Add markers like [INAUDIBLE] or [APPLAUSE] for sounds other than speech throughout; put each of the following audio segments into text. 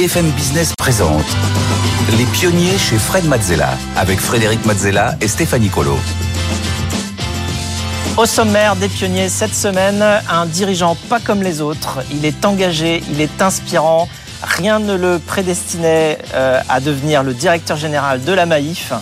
BFM Business présente Les pionniers chez Fred Mazzella avec Frédéric Mazzella et Stéphanie Colo. Au sommaire des pionniers cette semaine, un dirigeant pas comme les autres. Il est engagé, il est inspirant. Rien ne le prédestinait euh, à devenir le directeur général de la Maïf.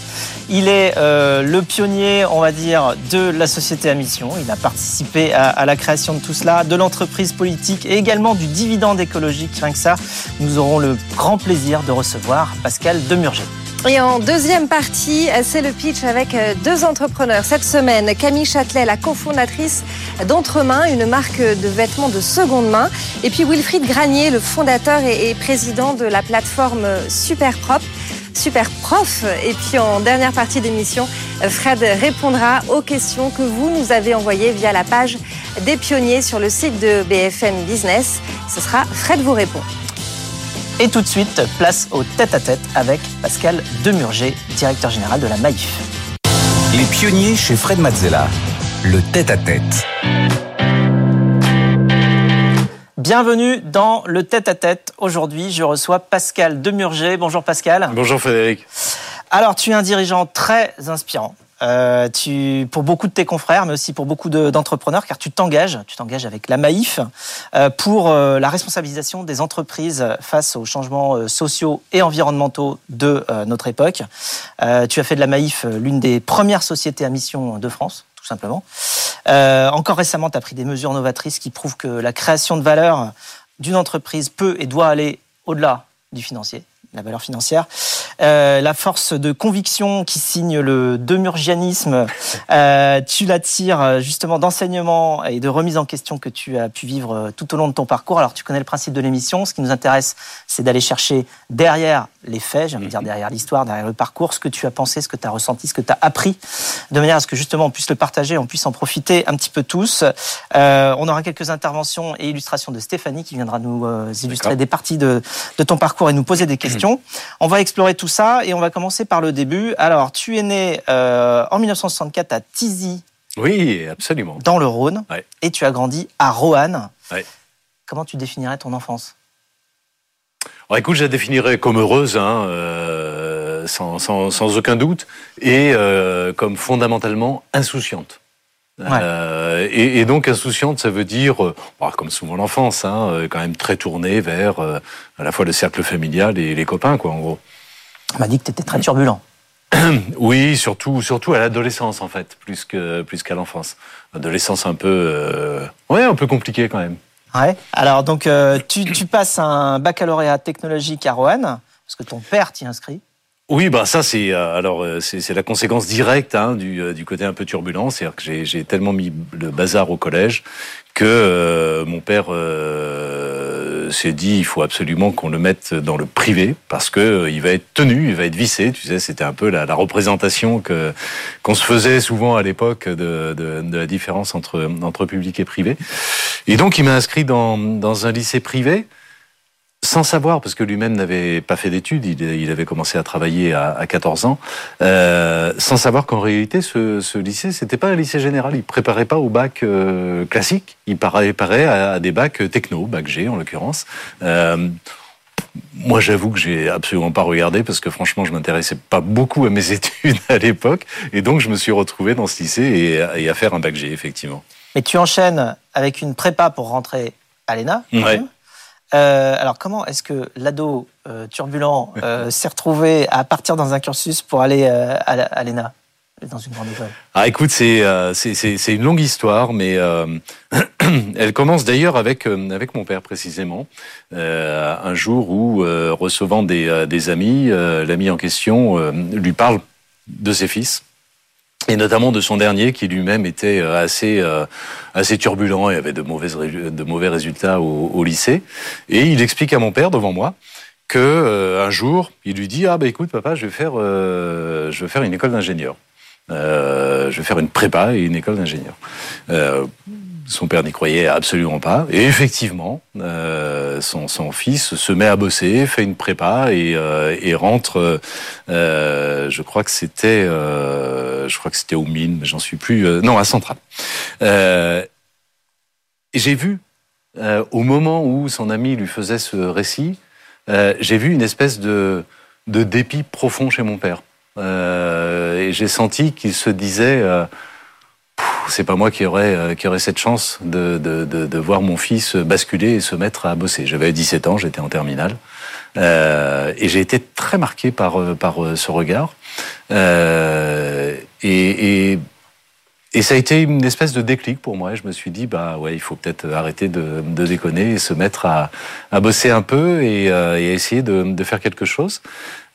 Il est euh, le pionnier, on va dire, de la société à mission. Il a participé à, la création de tout cela, de l'entreprise politique et également du dividende écologique. Rien que ça, nous aurons le grand plaisir de recevoir Pascal Demurger. Et en deuxième partie, c'est le pitch avec deux entrepreneurs. Cette semaine, Camille Châtelet, la cofondatrice d'Entremain, une marque de vêtements de seconde main. Et puis Wilfried Granier, le fondateur et président de la plateforme Super Propre. Super prof. Et puis en dernière partie d'émission, Fred répondra aux questions que vous nous avez envoyées via la page des pionniers sur le site de BFM Business. Ce sera Fred vous répond. Et tout de suite, place au tête-à-tête avec Pascal Demurger, directeur général de la Maïf. Les pionniers chez Fred Mazzella. Le tête-à-tête. Bienvenue dans le tête-à-tête. Aujourd'hui, je reçois Pascal Demurger. Bonjour Pascal. Bonjour Frédéric. Alors, tu es un dirigeant très inspirant. Euh, tu, pour beaucoup de tes confrères, mais aussi pour beaucoup d'entrepreneurs, car tu t'engages, tu t'engages avec la Maïf euh, pour euh, la responsabilisation des entreprises face aux changements euh, sociaux et environnementaux de euh, notre époque. Tu as fait de la Maïf l'une des premières sociétés à mission de France tout simplement. Encore récemment, tu as pris des mesures novatrices qui prouvent que la création de valeur d'une entreprise peut et doit aller au-delà du financier, la valeur financière. Euh, la force de conviction qui signe le demurgianisme, euh, tu l'attires justement d'enseignement et de remise en question que tu as pu vivre tout au long de ton parcours. Alors tu connais le principe de l'émission, ce qui nous intéresse, c'est d'aller chercher derrière les faits, j'aime dire derrière l'histoire, derrière le parcours, ce que tu as pensé, ce que tu as ressenti, ce que tu as appris, de manière à ce que justement on puisse le partager, on puisse en profiter un petit peu tous. Euh, on aura quelques interventions et illustrations de Stéphanie qui viendra nous euh, illustrer des parties de, de ton parcours et nous poser des questions. On va explorer tout ça et on va commencer par le début. Alors, tu es né euh, en 1964 à Tizy, Oui, absolument. dans le Rhône, Ouais. et tu as grandi à Roanne. Ouais. Comment tu définirais ton enfance? Alors, écoute, je la définirais comme heureuse, hein, euh, sans, sans, sans aucun doute, et euh, comme fondamentalement insouciante. Euh, et, et donc insouciante, ça veut dire, euh, bon, comme souvent l'enfance, hein, euh, quand même très tournée vers euh, à la fois le cercle familial et les copains, quoi, en gros. On m'a dit que tu étais très turbulent. [COUGHS] Oui, surtout, surtout à l'adolescence en fait, plus que plus qu'à l'enfance. Adolescence un peu, ouais, un peu compliquée quand même. Ouais. Alors, donc, tu, tu passes un baccalauréat technologique à Roanne, parce que ton père t'y inscrit. Oui, bah ça c'est euh, alors euh, c'est la conséquence directe hein, du, euh, du côté un peu turbulent, c'est-à-dire que j'ai tellement mis le bazar au collège que euh, mon père euh, s'est dit il faut absolument qu'on le mette dans le privé parce que il va être tenu, il va être vissé. Tu sais, c'était un peu la, la représentation que qu'on se faisait souvent à l'époque de, de, de la différence entre entre public et privé. Et donc il m'a inscrit dans dans un lycée privé sans savoir, parce que lui-même n'avait pas fait d'études, il, avait commencé à travailler à, à 14 ans, euh, sans savoir qu'en réalité, ce, ce lycée, c'était pas un lycée général. Il préparait pas au bac euh, classique, il préparait à, des bacs techno, bac G en l'occurrence. Euh, moi, j'avoue que j'ai absolument pas regardé parce que franchement, je m'intéressais pas beaucoup à mes [LAUGHS] études à l'époque, et donc je me suis retrouvé dans ce lycée et, à- et à faire un bac G, effectivement. Mais tu enchaînes avec une prépa pour rentrer à l'ENA. Ouais. Euh, alors, comment est-ce que l'ado euh, turbulent euh, [LAUGHS] s'est retrouvé à partir dans un cursus pour aller à, l'ENA, dans une grande école? Ah, écoute, c'est c'est une longue histoire, mais [CLEARS THROAT] elle commence d'ailleurs avec avec mon père précisément. Un jour où recevant des des amis, l'ami en question lui parle de ses fils. Et notamment de son dernier, qui lui-même était euh, assez euh, assez turbulent et avait de de mauvais résultats au, lycée. Et il explique à mon père devant moi que euh, un jour, il lui dit ah bah écoute papa, je vais faire euh, je vais faire une école d'ingénieur. Euh, je vais faire une prépa et une école d'ingénieur. Son père n'y croyait absolument pas. Et effectivement, euh, son, fils se met à bosser, fait une prépa et, euh, rentre. euh, je crois que c'était, je crois que c'était mais j'en suis plus. non, à Centrale. J'ai vu au moment où son ami lui faisait ce récit j'ai vu une espèce de, dépit profond chez mon père. Et j'ai senti qu'il se disait, c'est pas moi qui aurais, euh, qui aurait cette chance de, de, de, de, voir mon fils basculer et se mettre à bosser. J'avais 17 ans, j'étais en terminale. Euh, et j'ai été très marqué par, euh, par ce regard. Euh, et, et et ça a été une espèce de déclic pour moi. Je me suis dit, bah ouais, il faut peut-être arrêter de, de, déconner et se mettre à, à bosser un peu et, euh, et essayer de, de, faire quelque chose.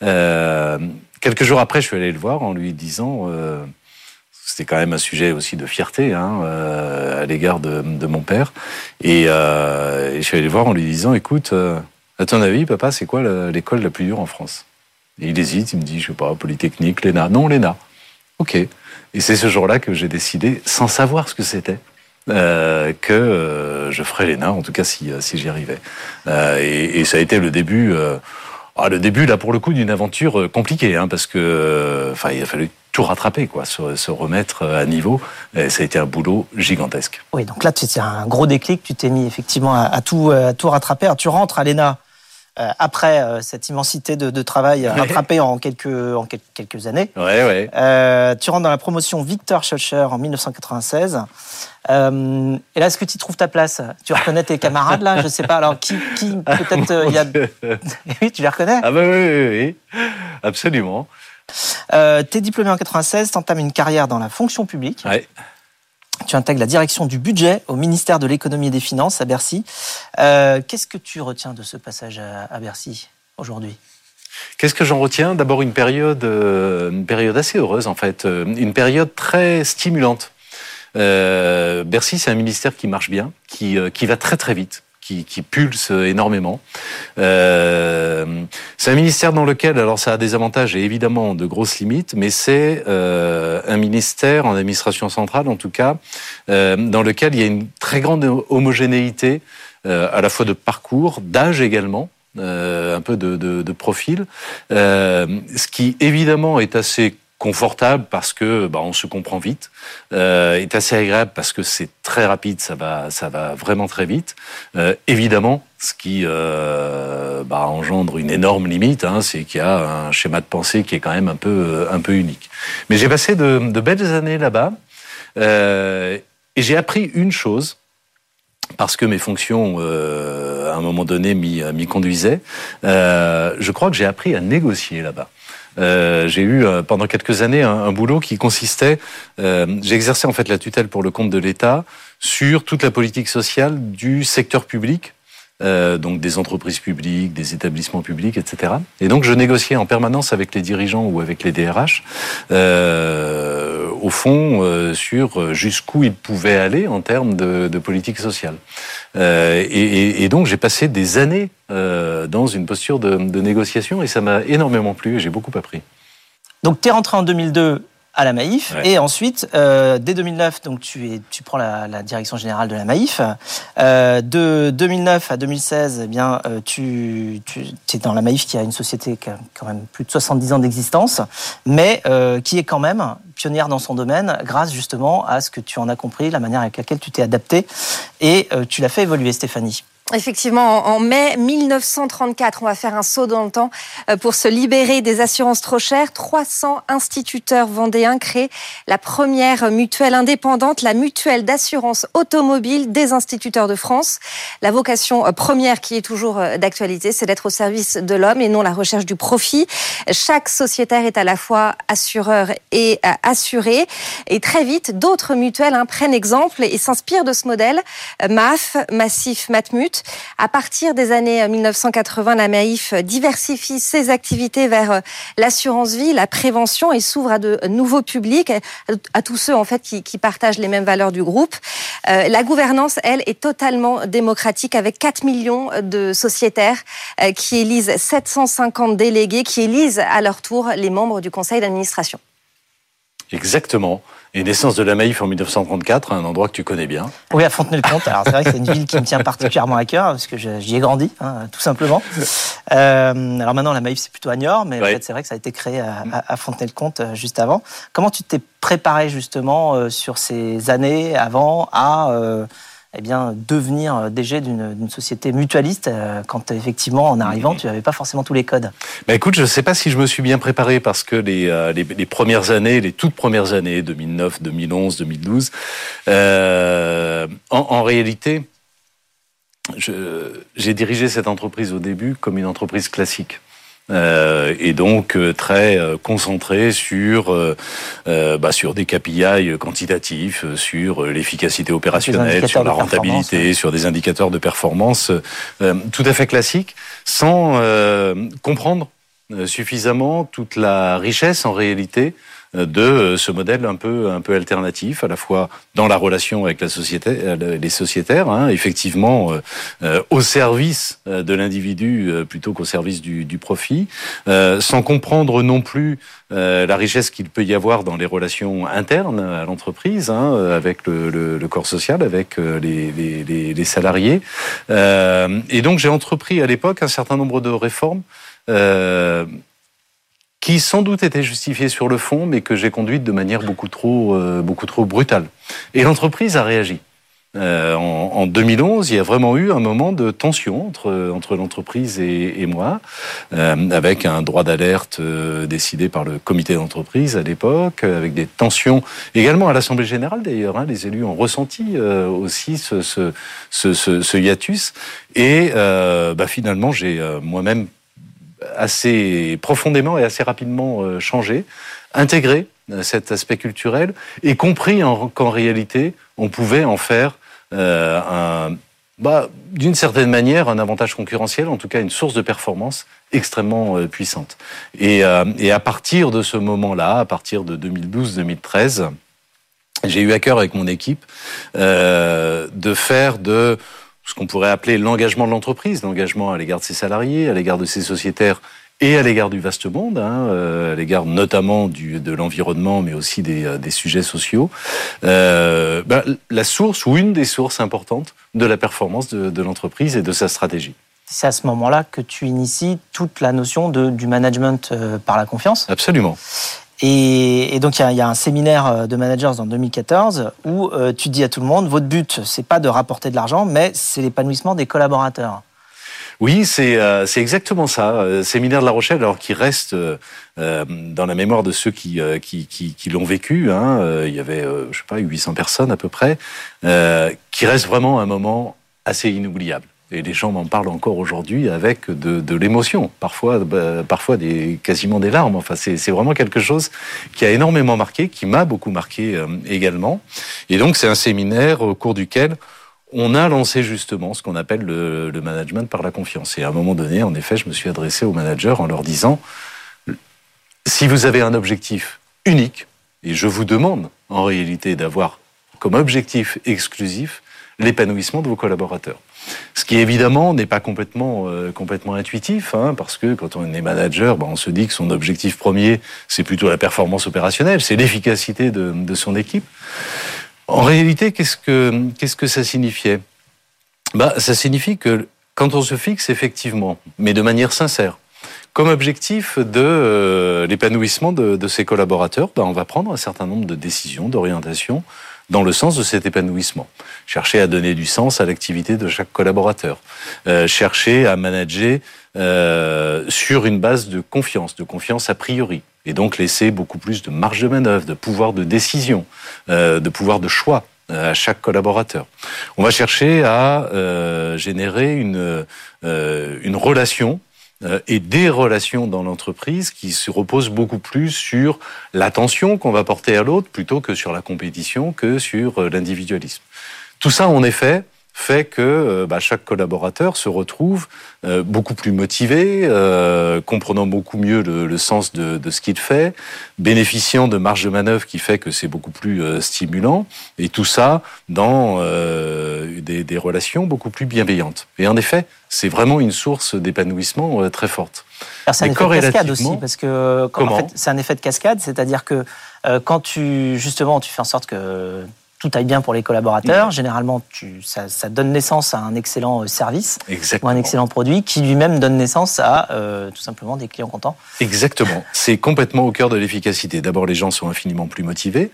Euh, quelques jours après, je suis allé le voir en lui disant, euh, c'était quand même un sujet aussi de fierté hein, euh, à l'égard de, de, mon père. Et, euh, je suis allé voir en lui disant, écoute, euh, à ton avis, papa, c'est quoi l'école la plus dure en France? Et Il hésite, il me dit, je sais pas, Polytechnique, l'ENA. Non, l'ENA. Ok. Et c'est ce jour-là que j'ai décidé, sans savoir ce que c'était, euh, que euh, je ferais l'ENA, en tout cas si, si j'y arrivais. Euh, et, et, ça a été le début, euh, ah, le début là pour le coup d'une aventure compliquée, hein, parce que, enfin, il a fallu tout rattraper, quoi, se, se, remettre à niveau. Et ça a été un boulot gigantesque. Oui, donc là, c'est un gros déclic. Tu t'es mis effectivement à, à, tout, à tout rattraper. Alors, tu rentres à l'ENA euh, après euh, cette immensité de, de travail rattrapé en quelques, en quelques années. Ouais, ouais. Euh, tu rentres dans la promotion Victor Schulcher en 1996. Euh, et là, est-ce que tu trouves ta place? Tu reconnais tes camarades là? Je sais pas. Alors qui, qui peut-être il y a [LAUGHS] Oui, tu les reconnais? Ah bah oui, oui, oui. absolument. Euh, T'es diplômé en 96, t'entames une carrière dans la fonction publique. Ouais. Tu intègres la direction du budget au ministère de l'économie et des finances à Bercy. Euh, Qu'est-ce que tu retiens de ce passage à, à Bercy aujourd'hui? Qu'est-ce que j'en retiens? D'abord une période, euh, une période assez heureuse en fait, euh, une période très stimulante. Euh, Bercy, c'est un ministère qui marche bien, qui, qui va très très vite. Qui, qui, pulse énormément. Euh, c'est un ministère dans lequel, alors ça a des avantages et évidemment de grosses limites, mais c'est euh, un ministère en administration centrale, en tout cas, euh, dans lequel il y a une très grande homogénéité, euh, à la fois de parcours, d'âge également. un peu de, de, de profil, ce qui évidemment est assez confortable parce que bah, on se comprend vite, euh, est assez agréable parce que c'est très rapide, ça va, ça va vraiment très vite. Euh, évidemment, ce qui euh, bah, engendre une énorme limite, hein, c'est qu'il y a un schéma de pensée qui est quand même un peu, un peu unique. Mais j'ai passé de, belles années là-bas euh, et j'ai appris une chose parce que mes fonctions, à un moment donné, m'y conduisaient. je crois que j'ai appris à négocier là-bas. Euh, j'ai eu euh, pendant quelques années un, boulot qui consistait, euh, en fait la tutelle pour le compte de l'État sur toute la politique sociale du secteur public, euh, donc des entreprises publiques, des établissements publics, etc. Et donc je négociais en permanence avec les dirigeants ou avec les DRH, euh, au fond, euh, sur jusqu'où ils pouvaient aller en termes de, politique sociale. Et, donc j'ai passé des années dans une posture de, de négociation et ça m'a énormément plu et j'ai beaucoup appris. Donc tu es rentré en 2002 à la Maïf ouais. et ensuite euh, dès 2009 donc tu es tu prends la, la direction générale de la Maïf euh, de 2009 à 2016 eh bien euh, tu, tu es dans la Maïf qui a une société qui a quand même plus de 70 ans d'existence mais euh, qui est quand même pionnière dans son domaine grâce justement à ce que tu en as compris la manière avec laquelle tu t'es adapté et euh, tu l'as fait évoluer Stéphanie Effectivement, en mai 1934, on va faire un saut dans le temps euh, pour se libérer des assurances trop chères. 300 instituteurs vendéens créent la première mutuelle indépendante, la mutuelle d'assurance automobile des instituteurs de France. La vocation euh, première qui est toujours euh, d'actualité, c'est d'être au service de l'homme et non la recherche du profit. Chaque sociétaire est à la fois assureur et assuré. Et très vite, d'autres mutuelles hein, prennent exemple et s'inspirent de ce modèle. MAF, Massif, Matmut. À partir des années 1980, la Maïf diversifie ses activités vers l'assurance vie, la prévention et s'ouvre à de nouveaux publics, à tous ceux en fait qui, partagent les mêmes valeurs du groupe. Euh, la gouvernance, elle, est totalement démocratique avec 4 millions de sociétaires euh, qui élisent 750 délégués qui élisent à leur tour les membres du conseil d'administration. Exactement. Et naissance de la Maïf en 1934, un endroit que tu connais bien. Oui, à Fontenay-le-Comte. Alors c'est vrai que c'est une ville qui me tient particulièrement à cœur parce que j'y ai grandi, hein, tout simplement. Euh, alors maintenant, la Maïf c'est plutôt à Niort, mais ouais. c'est vrai que ça a été créé à, Fontenay-le-Comte euh, juste avant. Comment tu t'es préparé justement euh, sur ces années avant à euh, eh bien, devenir DG d'une société mutualiste quand effectivement en arrivant tu n'avais pas forcément tous les codes bah écoute, je ne sais pas si je me suis bien préparé parce que les, les, les premières années, les toutes premières années, 2009, 2011, 2012, euh, en, en réalité, j'ai dirigé cette entreprise au début comme une entreprise classique. Euh, et donc euh, très euh, concentré sur euh, bah, sur des KPI quantitatifs, sur l'efficacité opérationnelle, sur la rentabilité, sur des indicateurs de performance, tout à fait classique, sans comprendre suffisamment toute la richesse en réalité de euh, ce modèle un peu un peu alternatif, à la fois dans la relation avec la société, euh, les sociétaires, hein, effectivement euh, au service de l'individu plutôt qu'au service du, profit, sans comprendre non plus la richesse qu'il peut y avoir dans les relations internes à l'entreprise, hein, avec le, corps social, avec les, salariés. et donc j'ai entrepris à l'époque un certain nombre de réformes. Euh, qui sans doute était justifiée sur le fond, mais que j'ai conduite de manière beaucoup trop, euh, beaucoup trop brutale. Et l'entreprise a réagi. Euh, en, en, 2011, il y a vraiment eu un moment de tension entre, entre l'entreprise et, et, moi, euh, avec un droit d'alerte euh, décidé par le comité d'entreprise à l'époque, avec des tensions également à l'Assemblée générale d'ailleurs. Hein, les élus ont ressenti euh, aussi ce, ce, ce, ce, hiatus. Et bah, finalement, j'ai moi-même assez profondément et assez rapidement euh, changé, intégré euh, cet aspect culturel et compris qu'en réalité, on pouvait en faire euh, bah, d'une certaine manière, un avantage concurrentiel, en tout cas une source de performance extrêmement puissante. Et, et, à partir de ce moment-là, à partir de 2012-2013, j'ai eu à cœur avec mon équipe de faire de ce qu'on pourrait appeler l'engagement de l'entreprise, l'engagement à l'égard de ses salariés, à l'égard de ses sociétaires et à l'égard du vaste monde, hein, euh, à l'égard notamment du, de l'environnement, mais aussi des, euh, des sujets sociaux, euh, ben, la source ou une des sources importantes de la performance de, de l'entreprise et de sa stratégie. C'est à ce moment-là que tu inities toute la notion de, du management par la confiance? Absolument. Et, et, donc, il y, y, a un séminaire euh, de managers en 2014 où euh, tu dis à tout le monde, votre but, c'est pas de rapporter de l'argent, mais c'est l'épanouissement des collaborateurs. Oui, c'est euh, exactement ça. Euh, séminaire de La Rochelle, alors qui reste euh, dans la mémoire de ceux qui, qui, qui, qui l'ont vécu. Hein, il y avait, je sais pas, 800 personnes à peu près, qui reste vraiment un moment assez inoubliable. Et les gens m'en parlent encore aujourd'hui avec de, l'émotion, parfois, bah, parfois des, quasiment des larmes. Enfin, c'est vraiment quelque chose qui a énormément marqué, qui m'a beaucoup marqué euh, également. Et donc, c'est un séminaire au cours duquel on a lancé justement ce qu'on appelle le, le, management par la confiance. Et à un moment donné, en effet, je me suis adressé aux managers en leur disant, si vous avez un objectif unique, et je vous demande en réalité d'avoir comme objectif exclusif l'épanouissement de vos collaborateurs. Ce qui évidemment n'est pas complètement euh, complètement intuitif, hein, parce que quand on est manager, ben, on se dit que son objectif premier, c'est plutôt la performance opérationnelle, c'est l'efficacité de, son équipe. En réalité, qu'est-ce que qu'est-ce que ça signifiait? Bah, ça signifie que quand on se fixe effectivement, mais de manière sincère, comme objectif de euh, l'épanouissement de, ses collaborateurs, ben, on va prendre un certain nombre de décisions, d'orientation dans le sens de cet épanouissement. Chercher à donner du sens à l'activité de chaque collaborateur. Euh, chercher à manager euh, sur une base de confiance, de confiance a priori. Et donc laisser beaucoup plus de marge de manœuvre, de pouvoir de décision, euh, de pouvoir de choix euh, à chaque collaborateur. On va chercher à euh, générer une, euh, une relation et des relations dans l'entreprise qui se reposent beaucoup plus sur l'attention qu'on va porter à l'autre plutôt que sur la compétition, que sur euh, l'individualisme. Tout ça, en effet, fait que euh, bah, chaque collaborateur se retrouve euh, beaucoup plus motivé, euh, comprenant beaucoup mieux le, le sens de, de ce qu'il fait, bénéficiant de marge de manœuvre qui fait que c'est beaucoup plus euh, stimulant, et tout ça dans des, des, relations beaucoup plus bienveillantes. Et en effet, c'est vraiment une source d'épanouissement très forte. C'est un effet de cascade aussi, parce que en fait, c'est un effet de cascade, c'est-à-dire que quand tu justement tu fais en sorte que tout aille bien pour les collaborateurs. Mmh. Généralement, tu, ça, ça, donne naissance à un excellent euh, service Exactement. ou un excellent produit qui lui-même donne naissance à euh, tout simplement des clients contents. Exactement. C'est complètement au cœur de l'efficacité. D'abord, les gens sont infiniment plus motivés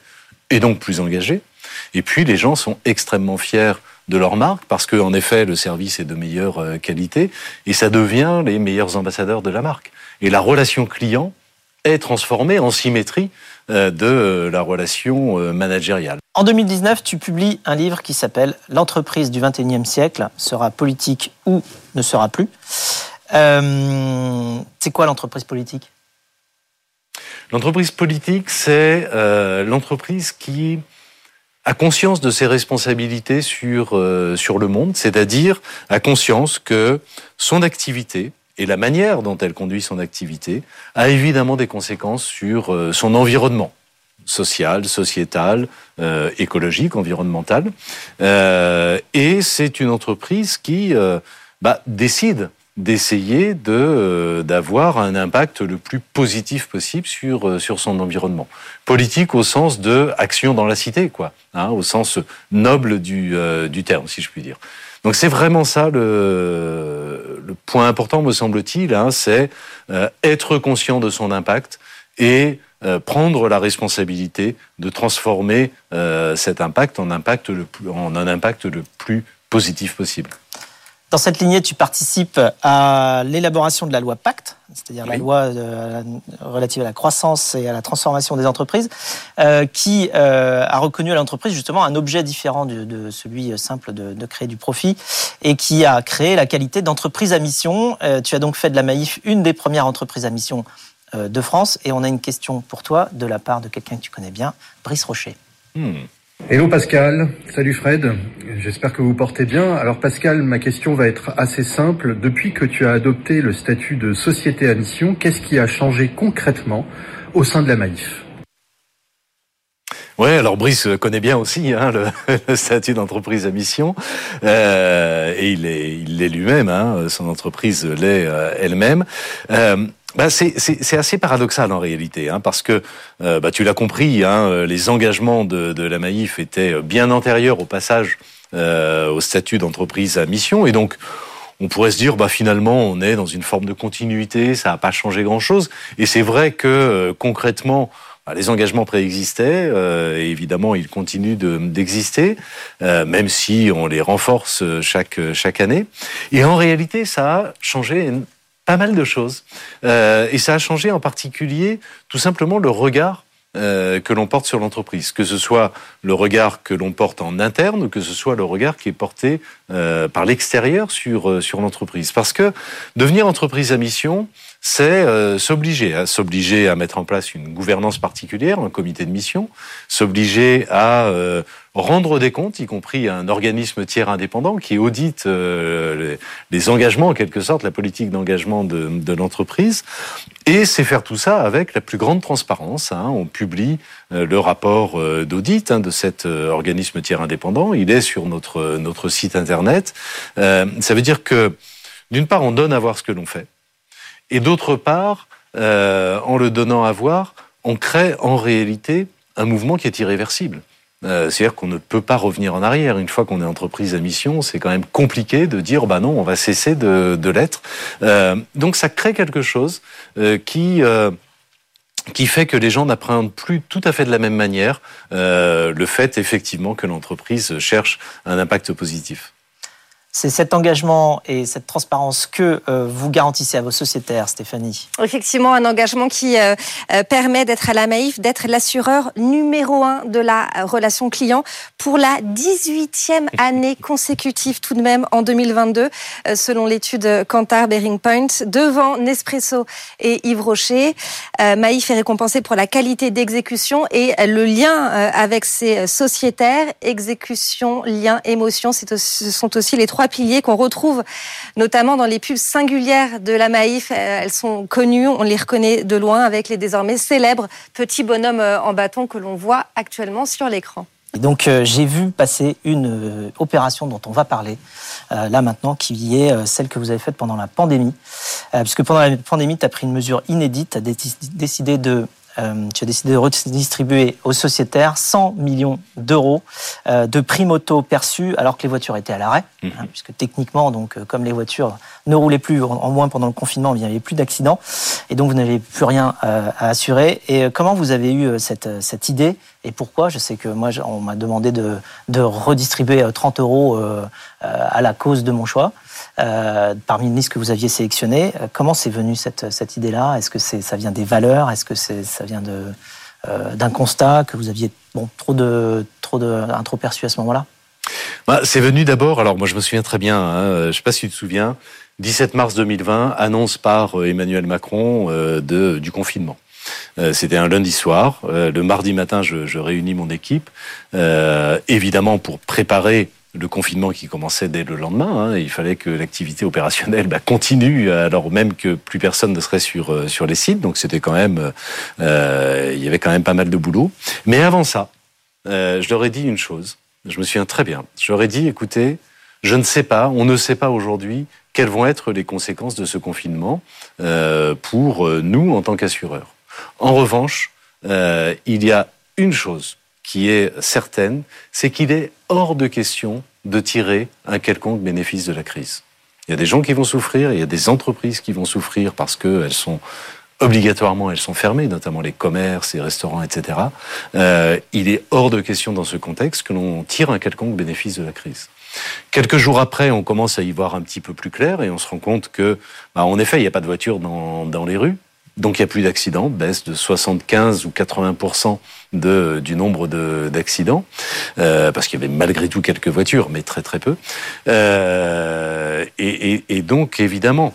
et donc plus engagés. Et puis, les gens sont extrêmement fiers de leur marque parce que en effet le service est de meilleure euh, qualité et ça devient les meilleurs ambassadeurs de la marque. Et la relation client est transformée en symétrie de la relation managériale. En 2019, tu publies un livre qui s'appelle L'entreprise du 21e siècle. Sera politique ou ne sera plus. Euh, c'est quoi l'entreprise politique? L'entreprise politique, c'est euh, l'entreprise qui a conscience de ses responsabilités sur, euh, sur le monde, c'est-à-dire a conscience que son activité et la manière dont elle conduit son activité a évidemment des conséquences sur son environnement social, sociétal, euh, écologique, environnemental. Euh, et c'est une entreprise qui bah, décide d'essayer de euh, d'avoir un impact le plus positif possible sur euh, sur son environnement. Politique au sens de action dans la cité, quoi, hein, au sens noble du euh, du terme, si je puis dire. Donc c'est vraiment ça le, le point important, me semble-t-il, hein, c'est être conscient de son impact et prendre la responsabilité de transformer cet impact en impact le plus, en un impact le plus positif possible. Dans cette lignée, tu participes à l'élaboration de la loi Pacte, c'est-à-dire la loi euh, relative à la croissance et à la transformation des entreprises, euh, qui euh, a reconnu à l'entreprise justement un objet différent de, celui simple de, créer du profit et qui a créé la qualité d'entreprise à mission. tu as donc fait de la Maïf une des premières entreprises à mission de France et on a une question pour toi de la part de quelqu'un que tu connais bien, Brice Rocher. Hmm. Hello Pascal, salut Fred, j'espère que vous portez bien. Alors Pascal, ma question va être assez simple. Depuis que tu as adopté le statut de société à mission, qu'est-ce qui a changé concrètement au sein de la Maïf Ouais, alors Brice connaît bien aussi hein, [LAUGHS] le, statut d'entreprise à mission, euh, et il est, il l'est lui-même. Hein, son entreprise l'est euh, elle-même. Euh, bah c'est assez paradoxal en réalité, hein, parce que euh, bah, tu l'as compris, hein, les engagements de, de, la Maïf étaient bien antérieurs au passage euh, au statut d'entreprise à mission, et donc on pourrait se dire, bah finalement, on est dans une forme de continuité, ça n'a pas changé grand-chose, et c'est vrai que euh, concrètement, bah, les engagements préexistaient, euh, et évidemment, ils continuent d'exister, euh, même si on les renforce chaque chaque année. Et en réalité, ça a changé pas mal de choses. Euh, et ça a changé en particulier tout simplement le regard euh, que l'on porte sur l'entreprise, que ce soit le regard que l'on porte en interne ou que ce soit le regard qui est porté euh, par l'extérieur sur euh, sur l'entreprise. Parce que devenir entreprise à mission, c'est euh, s'obliger, à s'obliger à mettre en place une gouvernance particulière, un comité de mission, s'obliger à euh, rendre des comptes, y compris à un organisme tiers indépendant qui audite euh, les, engagements, en quelque sorte, la politique d'engagement de, l'entreprise. Et c'est faire tout ça avec la plus grande transparence. Hein. On publie euh, le rapport euh, d'audit hein, de cet organisme tiers indépendant. Il est sur notre, notre site Internet. ça veut dire que, d'une part, on donne à voir ce que l'on fait. Et d'autre part, en le donnant à voir, on crée en réalité un mouvement qui est irréversible. Euh, c'est-à-dire qu'on ne peut pas revenir en arrière. Une fois qu'on est entreprise à mission, c'est quand même compliqué de dire bah non, on va cesser de, l'être. Euh, donc ça crée quelque chose euh, qui qui fait que les gens n'appréhendent plus tout à fait de la même manière le fait effectivement que l'entreprise cherche un impact positif. C'est cet engagement et cette transparence que euh, vous garantissez à vos sociétaires, Stéphanie. Effectivement, un engagement qui euh, euh, permet d'être à la Maïf, d'être l'assureur numéro un de la relation client pour la 18e [LAUGHS] année consécutive tout de même en 2022, selon l'étude Kantar Bearing Point, devant Nespresso et Yves Rocher. Maïf est récompensé pour la qualité d'exécution et le lien avec ses sociétaires. Exécution, lien, émotion, ce sont aussi les trois trois piliers qu'on retrouve notamment dans les pubs singulières de la Maïf. Euh, elles sont connues, on les reconnaît de loin avec les désormais célèbres petits bonhommes euh, en bâton que l'on voit actuellement sur l'écran. donc euh, j'ai vu passer une opération dont on va parler là maintenant, qui est celle que vous avez faite pendant la pandémie. puisque pendant la pandémie, tu as pris une mesure inédite, tu as décidé de euh, tu as décidé de redistribuer aux sociétaires 100 millions d'euros euh, de primes auto perçus alors que les voitures étaient à l'arrêt, mhm. hein, puisque techniquement, donc, euh, comme les voitures ne roulaient plus, en moins pendant le confinement, il n'y avait plus d'accidents, et donc vous n'avez plus rien à assurer. Et comment vous avez eu cette, cette idée et pourquoi? Je sais que moi, on m'a demandé de, de, redistribuer 30 euros à la cause de mon choix. Parmi une liste que vous aviez sélectionnée, comment c'est venu cette, idée-là? Est-ce que ça vient des valeurs? Est-ce que ça vient de, d'un constat que vous aviez trop, de, trop, de, perçu à ce moment-là? Bah, C'est venu d'abord, alors moi je me souviens très bien, hein, je ne sais pas si tu te souviens, 17 mars 2020, annonce par euh, Emmanuel Macron euh, du confinement. Euh, c'était un lundi soir. Le mardi matin, je réunis mon équipe, évidemment pour préparer le confinement qui commençait dès le lendemain. Hein, il fallait que l'activité opérationnelle bah, continue alors même que plus personne ne serait sur sur les sites. Donc c'était quand même, euh, il y avait quand même pas mal de boulot. Mais avant ça, euh, je leur ai dit une chose. Je me souviens très bien. Je leur ai dit, écoutez, je ne sais pas, on ne sait pas aujourd'hui quelles vont être les conséquences de ce confinement euh, pour euh, nous en tant qu'assureurs. En revanche, euh, il y a une chose qui est certaine, c'est qu'il est hors de question de tirer un quelconque bénéfice de la crise. Il y a des gens qui vont souffrir, il y a des entreprises qui vont souffrir parce qu'elles sont obligatoirement, elles sont fermées, notamment les commerces, les restaurants, etc. Euh, il est hors de question dans ce contexte que l'on tire un quelconque bénéfice de la crise. Quelques jours après, on commence à y voir un petit peu plus clair et on se rend compte que, bah, en effet, il n'y a pas de voitures dans, dans les rues. Donc il n'y a plus d'accidents, baisse de 75 ou 80 de, du nombre d'accidents, euh, parce qu'il y avait malgré tout quelques voitures, mais très très peu. Euh, et, donc évidemment,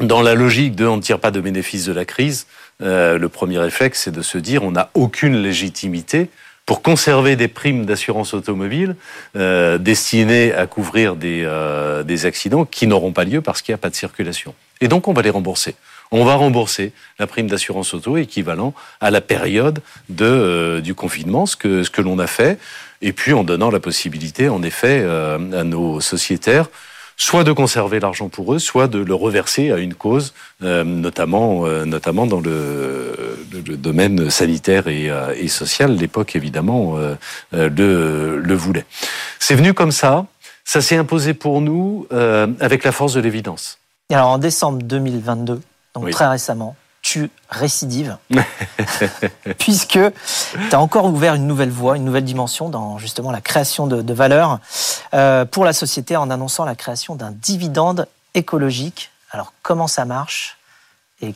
dans la logique de on ne tire pas de bénéfice de la crise, euh, le premier réflexe c'est de se dire on n'a aucune légitimité pour conserver des primes d'assurance automobile destinées à couvrir des accidents qui n'auront pas lieu parce qu'il n'y a pas de circulation. Et donc on va les rembourser. On va rembourser la prime d'assurance auto équivalent à la période de, euh, du confinement, ce que, ce que l'on a fait, et puis en donnant la possibilité, en effet, euh, à nos sociétaires soit de conserver l'argent pour eux, soit de le reverser à une cause, euh, notamment, notamment dans le, le, domaine sanitaire et, et social. L'époque, évidemment, le, le voulait. C'est venu comme ça. Ça s'est imposé pour nous avec la force de l'évidence. Alors, en décembre 2022, donc oui. très récemment, tu récidives, [LAUGHS] [LAUGHS] puisque tu as encore ouvert une nouvelle voie, une nouvelle dimension dans justement la création de, de valeur euh, pour la société en annonçant la création d'un dividende écologique. Alors comment ça marche et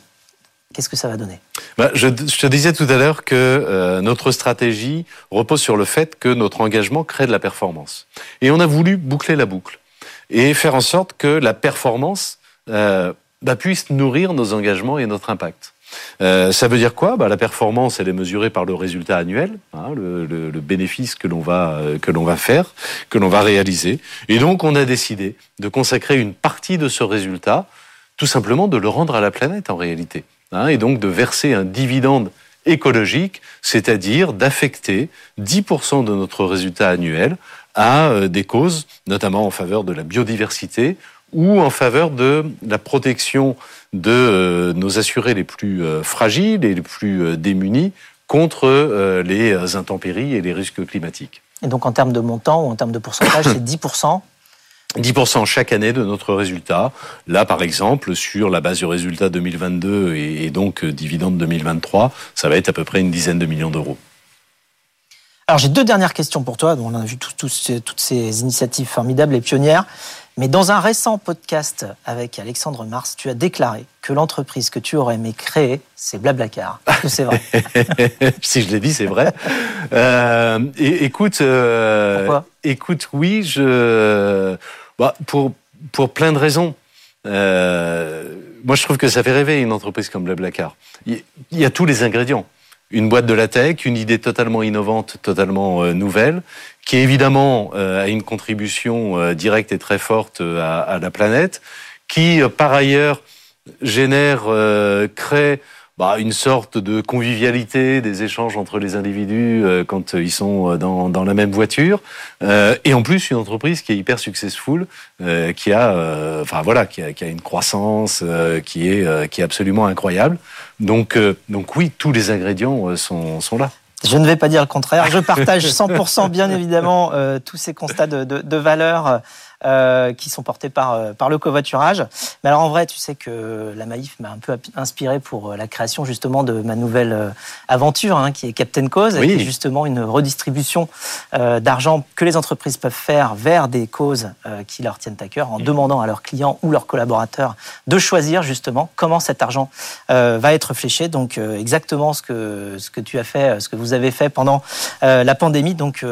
qu'est-ce que ça va donner? Bah, je, je, te disais tout à l'heure que euh, notre stratégie repose sur le fait que notre engagement crée de la performance. Et on a voulu boucler la boucle et faire en sorte que la performance euh, bah, puisse nourrir nos engagements et notre impact. Euh, ça veut dire quoi? Bah, La performance, elle est mesurée par le résultat annuel, hein, le, le, le, bénéfice que l'on va euh, que l'on va faire, que l'on va réaliser. Et donc, on a décidé de consacrer une partie de ce résultat, tout simplement de le rendre à la planète en réalité, hein, et donc de verser un dividende écologique, c'est-à-dire d'affecter 10% de notre résultat annuel à euh, des causes, notamment en faveur de la biodiversité ou en faveur de la protection de euh, nos assurés les plus euh, fragiles et les plus euh, démunis contre les intempéries et les risques climatiques. Et donc en termes de montant ou en termes de pourcentage, c'est 10% 10% [COUGHS] chaque année de notre résultat. Là, par exemple, sur la base du résultat 2022 et, donc dividende 2023, ça va être à peu près une dizaine de millions d'euros. Alors j'ai deux dernières questions pour toi. On a vu tout, tout, toutes ces initiatives formidables et pionnières. Mais dans un récent podcast avec Alexandre Mars, tu as déclaré que l'entreprise que tu aurais aimé créer, c'est Blablacar. Est-ce que c'est vrai [LAUGHS] Si je l'ai dit, c'est vrai. euh, écoute, euh, Pourquoi? écoute, oui, je, bah, pour pour plein de raisons. Euh, moi, je trouve que ça fait rêver une entreprise comme Blablacar. Il y a tous les ingrédients une boîte de la tech, une idée totalement innovante, totalement euh, nouvelle, qui évidemment euh, a une contribution euh, directe et très forte à, la planète, qui par ailleurs génère, crée bah, une sorte de convivialité des échanges entre les individus quand ils sont dans, dans la même voiture, et en plus une entreprise qui est hyper successful, qui a, enfin voilà, qui a, qui a, une croissance qui est qui est absolument incroyable. Donc donc oui, tous les ingrédients sont sont là. Je ne vais pas dire le contraire. Je partage 100% bien évidemment tous ces constats de, de, de valeur euh, qui sont portés par, euh, par le covoiturage. Mais alors en vrai, tu sais que la Maïf m'a un peu inspiré pour la création justement de ma nouvelle aventure, hein, qui est Captain Cause, et qui est justement une redistribution d'argent que les entreprises peuvent faire vers des causes qui leur tiennent à cœur, en demandant à leurs clients ou leurs collaborateurs de choisir justement comment cet argent va être fléché. Donc exactement ce que, ce que tu as fait, ce que vous avez fait pendant la pandémie. Donc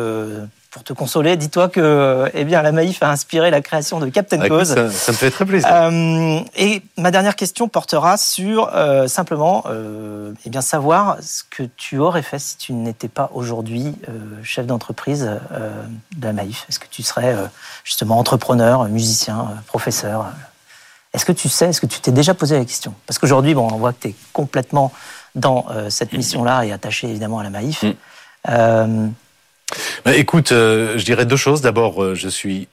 pour te consoler, dis-toi que eh bien, la Maïf a inspiré la création de Captain Cause. Ça, me fait très plaisir. Euh, et ma dernière question portera sur euh, simplement euh, eh bien, savoir ce que tu aurais fait si tu n'étais pas aujourd'hui chef d'entreprise de la Maïf. Est-ce que tu serais justement entrepreneur, musicien, professeur Est-ce que tu sais, est-ce que tu t'es déjà posé la question? Parce qu'aujourd'hui, bon, on voit que tu es complètement dans cette mission-là et attaché évidemment à la Maïf. Mm. Bah, écoute, euh, je dirais deux choses. D'abord, euh, je suis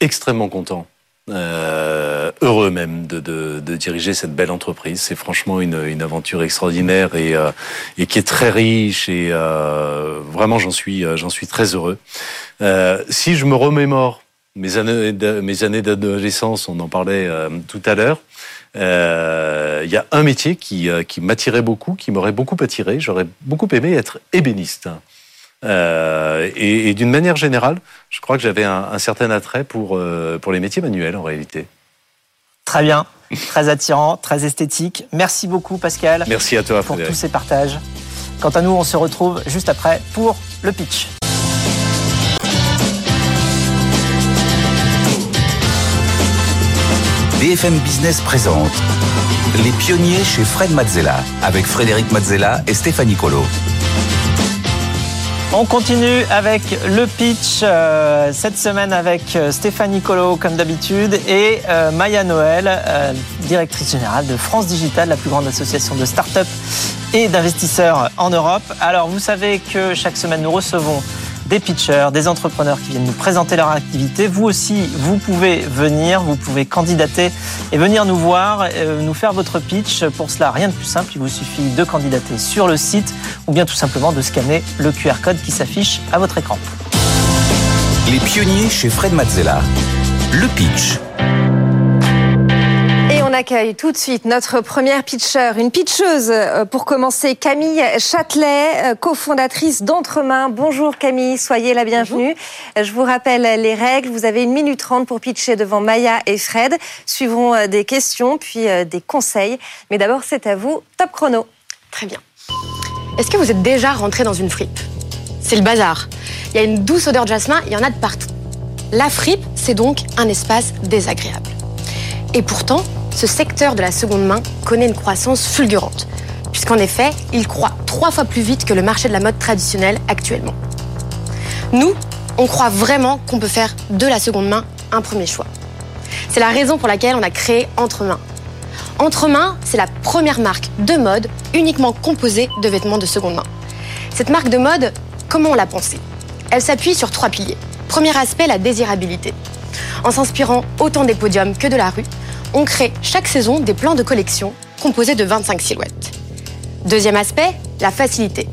extrêmement content. Euh, heureux même de, diriger cette belle entreprise. C'est franchement une, aventure extraordinaire et, qui est très riche et vraiment j'en suis très heureux. si je me remémore mes années d'adolescence, on en parlait tout à l'heure. Il y a un métier qui m'attirait beaucoup, qui m'aurait beaucoup attiré. J'aurais beaucoup aimé être ébéniste. Euh, et, et d'une manière générale, je crois que j'avais un, un, certain attrait pour, euh, pour les métiers manuels en réalité. Très bien, très attirant, très esthétique. Merci beaucoup Pascal. Merci à toi pour tous ces partages. Quant à nous, on se retrouve juste après pour le pitch. BFM Business présente Les pionniers chez Fred Mazzella avec Frédéric Mazzella et Stéphanie Colo. On continue avec le pitch euh, cette semaine avec euh, Stéphanie Colo comme d'habitude et euh, Maya Noël, directrice générale de France Digital, la plus grande association de start-up et d'investisseurs en Europe. Alors vous savez que chaque semaine nous recevons des pitchers, des entrepreneurs qui viennent nous présenter leur activité. Vous aussi, vous pouvez venir, vous pouvez candidater et venir nous voir, euh, nous faire votre pitch. Pour cela, rien de plus simple, il vous suffit de candidater sur le site ou bien tout simplement de scanner le QR code qui s'affiche à votre écran. Les pionniers chez Fred Mazzella. Le pitch accueille tout de suite notre première pitcher, une pitcheuse euh, pour commencer, Camille Châtelet, euh, cofondatrice d'Entremain. Bonjour Camille, soyez la bienvenue. Je vous rappelle les règles. Vous avez une minute trente pour pitcher devant Maya et Fred. Suivront euh, des questions, puis des conseils. Mais d'abord, c'est à vous. Top chrono. Très bien. Est-ce que vous êtes déjà rentré dans une fripe? C'est le bazar. Il y a une douce odeur de jasmin, il y en a de partout. La fripe, c'est donc un espace désagréable. Et pourtant, ce secteur de la seconde main connaît une croissance fulgurante, puisqu'en effet, il croît trois fois plus vite que le marché de la mode traditionnel actuellement. Nous, on croit vraiment qu'on peut faire de la seconde main un premier choix. C'est la raison pour laquelle on a créé Entremain. Entremain, c'est la première marque de mode uniquement composée de vêtements de seconde main. Cette marque de mode, comment on l'a pensée? Elle s'appuie sur trois piliers. Premier aspect, la désirabilité. En s'inspirant autant des podiums que de la rue, on crée chaque saison des plans de collection composés de 25 silhouettes. Deuxième aspect, la facilité.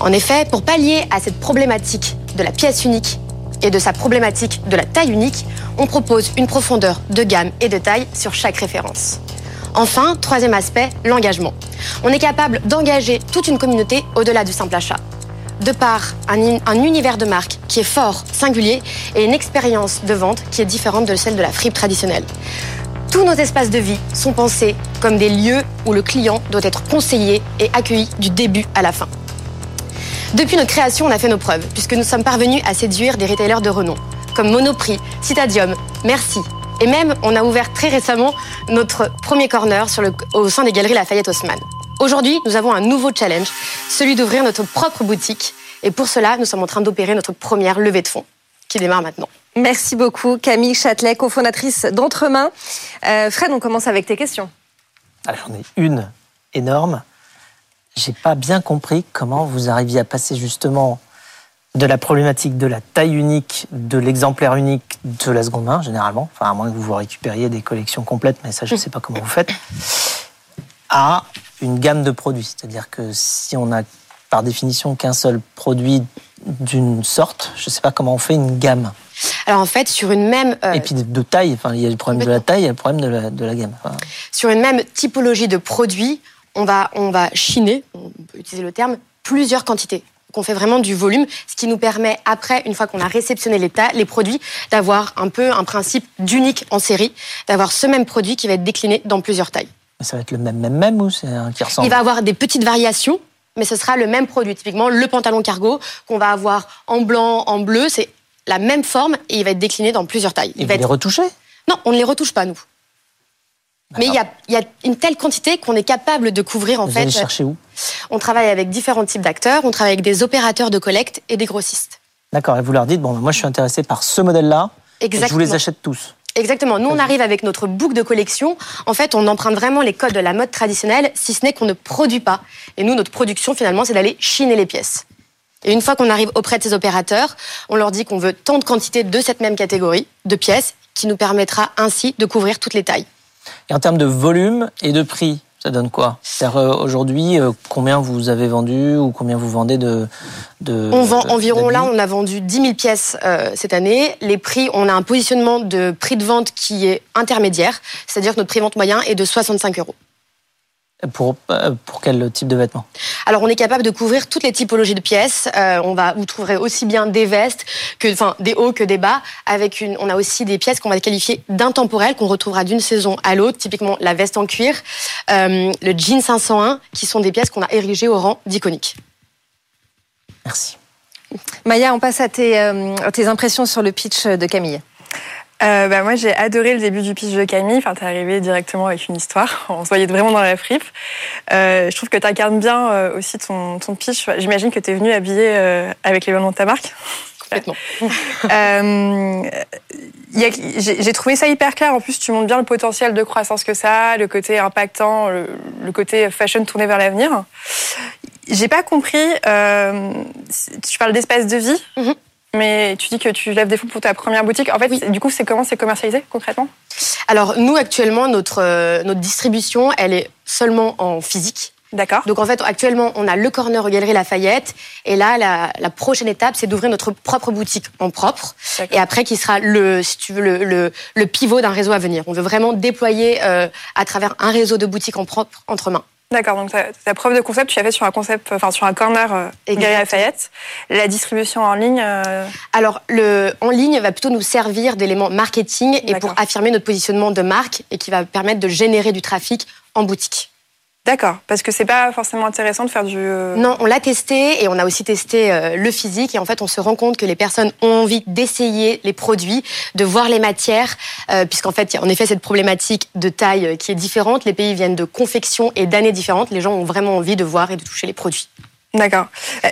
En effet, pour pallier à cette problématique de la pièce unique et de sa problématique de la taille unique, on propose une profondeur de gamme et de taille sur chaque référence. Enfin, troisième aspect, l'engagement. On est capable d'engager toute une communauté au-delà du simple achat. De par un, un, univers de marque qui est fort, singulier, et une expérience de vente qui est différente de celle de la fripe traditionnelle. Tous nos espaces de vie sont pensés comme des lieux où le client doit être conseillé et accueilli du début à la fin. Depuis notre création, on a fait nos preuves, puisque nous sommes parvenus à séduire des retailers de renom, comme Monoprix, Citadium, Merci. Et même, on a ouvert très récemment notre premier corner au sein des galeries Lafayette Haussmann. Aujourd'hui, nous avons un nouveau challenge, celui d'ouvrir notre propre boutique. Et pour cela, nous sommes en train d'opérer notre première levée de fonds, qui démarre maintenant. Merci beaucoup, Camille Châtelet, cofondatrice d'Entremain. Euh, Fred, on commence avec tes questions. J'en ai une énorme. J'ai pas bien compris comment vous arriviez à passer justement de la problématique de la taille unique, de l'exemplaire unique de la seconde main, généralement, enfin à moins que vous vous récupériez des collections complètes, mais ça je ne sais pas comment vous faites, à une gamme de produits. C'est-à-dire que si on a par définition qu'un seul produit d'une sorte, je ne sais pas comment on fait une gamme. Alors en fait, sur une même euh, Et puis de, taille, enfin, il y a le problème de la taille, il y a le problème de la, de la gamme. Enfin, sur une même typologie de produits, on va on va chiner, on peut utiliser le terme, plusieurs quantités. Qu'on fait vraiment du volume, ce qui nous permet après, une fois qu'on a réceptionné les, les produits, d'avoir un peu un principe d'unique en série, d'avoir ce même produit qui va être décliné dans plusieurs tailles. Ça va être le même, même, même ou c'est un qui ressemble Il va avoir des petites variations, mais ce sera le même produit. Typiquement, le pantalon cargo qu'on va avoir en blanc, en bleu, c'est la même forme et il va être décliné dans plusieurs tailles. Et Il vous va les être... retouchez Non, on ne les retouche pas, nous. Mais il y a, il y a une telle quantité qu'on est capable de couvrir, en Vous fait. allez chercher où On travaille avec différents types d'acteurs, on travaille avec des opérateurs de collecte et des grossistes. D'accord, et vous leur dites, bon, moi je suis intéressé par ce modèle-là, et je vous Exactement. les achète tous. Exactement. Nous, on arrive avec notre boucle de collection. En fait, on emprunte vraiment les codes de la mode traditionnelle, si ce n'est qu'on ne produit pas. Et nous, notre production, finalement, c'est d'aller chiner les pièces. Et une fois qu'on arrive auprès de ces opérateurs, on leur dit qu'on veut tant de quantité de cette même catégorie de pièces, qui nous permettra ainsi de couvrir toutes les tailles. Et en termes de volume et de prix, ça donne quoi? C'est-à-dire euh, aujourd'hui, euh, combien vous avez vendu ou combien vous vendez de. de On vend de- environ, là, on a vendu 10 000 pièces euh, cette année. Les prix, on a un positionnement de prix de vente qui est intermédiaire, c'est-à-dire que notre prix de vente moyen est de 65 euros. Pour, euh, pour quel type de vêtements? Alors, on est capable de couvrir toutes les typologies de pièces. Euh, on va, vous trouverez aussi bien des vestes que, enfin, des hauts que des bas. Avec une, on a aussi des pièces qu'on va qualifier d'intemporelles, qu'on retrouvera d'une saison à l'autre. Typiquement, la veste en cuir, euh, le jean 501, qui sont des pièces qu'on a érigées au rang d'iconiques. Merci. Maya, on passe à tes, euh, tes impressions sur le pitch de Camille. Euh, bah, moi, j'ai adoré le début du pitch de Camille. Enfin, t'es arrivé directement avec une histoire. [LAUGHS] On se voyait vraiment dans la fripe. Euh, je trouve que t'incarnes bien euh, aussi ton, ton pitch. J'imagine que t'es venu habillé euh, avec les vêtements de ta marque. Complètement. [LAUGHS] Euh, j'ai trouvé ça hyper clair. En plus, tu montres bien le potentiel de croissance que ça a, le côté impactant, le, le côté fashion tourné vers l'avenir. J'ai pas compris. Euh, tu parles d'espace de vie, Mhm. Mais tu dis que tu lèves des fonds pour ta première boutique. En fait, Oui. du coup, c'est comment c'est commercialisé concrètement? Alors, nous, actuellement, notre, euh, notre distribution, elle est seulement en physique. D'accord. Donc en fait, actuellement, on a le corner aux Galeries Lafayette. Et là, la, la prochaine étape, c'est d'ouvrir notre propre boutique en propre. Et après, qui sera le, si tu veux, le, le, le pivot d'un réseau à venir. On veut vraiment déployer euh, à travers un réseau de boutiques en propre entre mains. D'accord. Donc ta, ta preuve de concept, tu l'as fait sur un concept, enfin sur un corner euh. Galerie Lafayette. La distribution en ligne. euh, Alors, le en ligne va plutôt nous servir d'élément marketing et pour affirmer notre positionnement de marque et qui va permettre de générer du trafic en boutique. D'accord. Parce que c'est pas forcément intéressant de faire du. euh, Non, on l'a testé et on a aussi testé euh, le physique et en fait on se rend compte que les personnes ont envie d'essayer les produits, de voir les matières, euh, puisqu'en fait il y a en effet cette problématique de taille qui est différente. Les pays viennent de confections et d'années différentes. Les gens ont vraiment envie de voir et de toucher les produits. D'accord.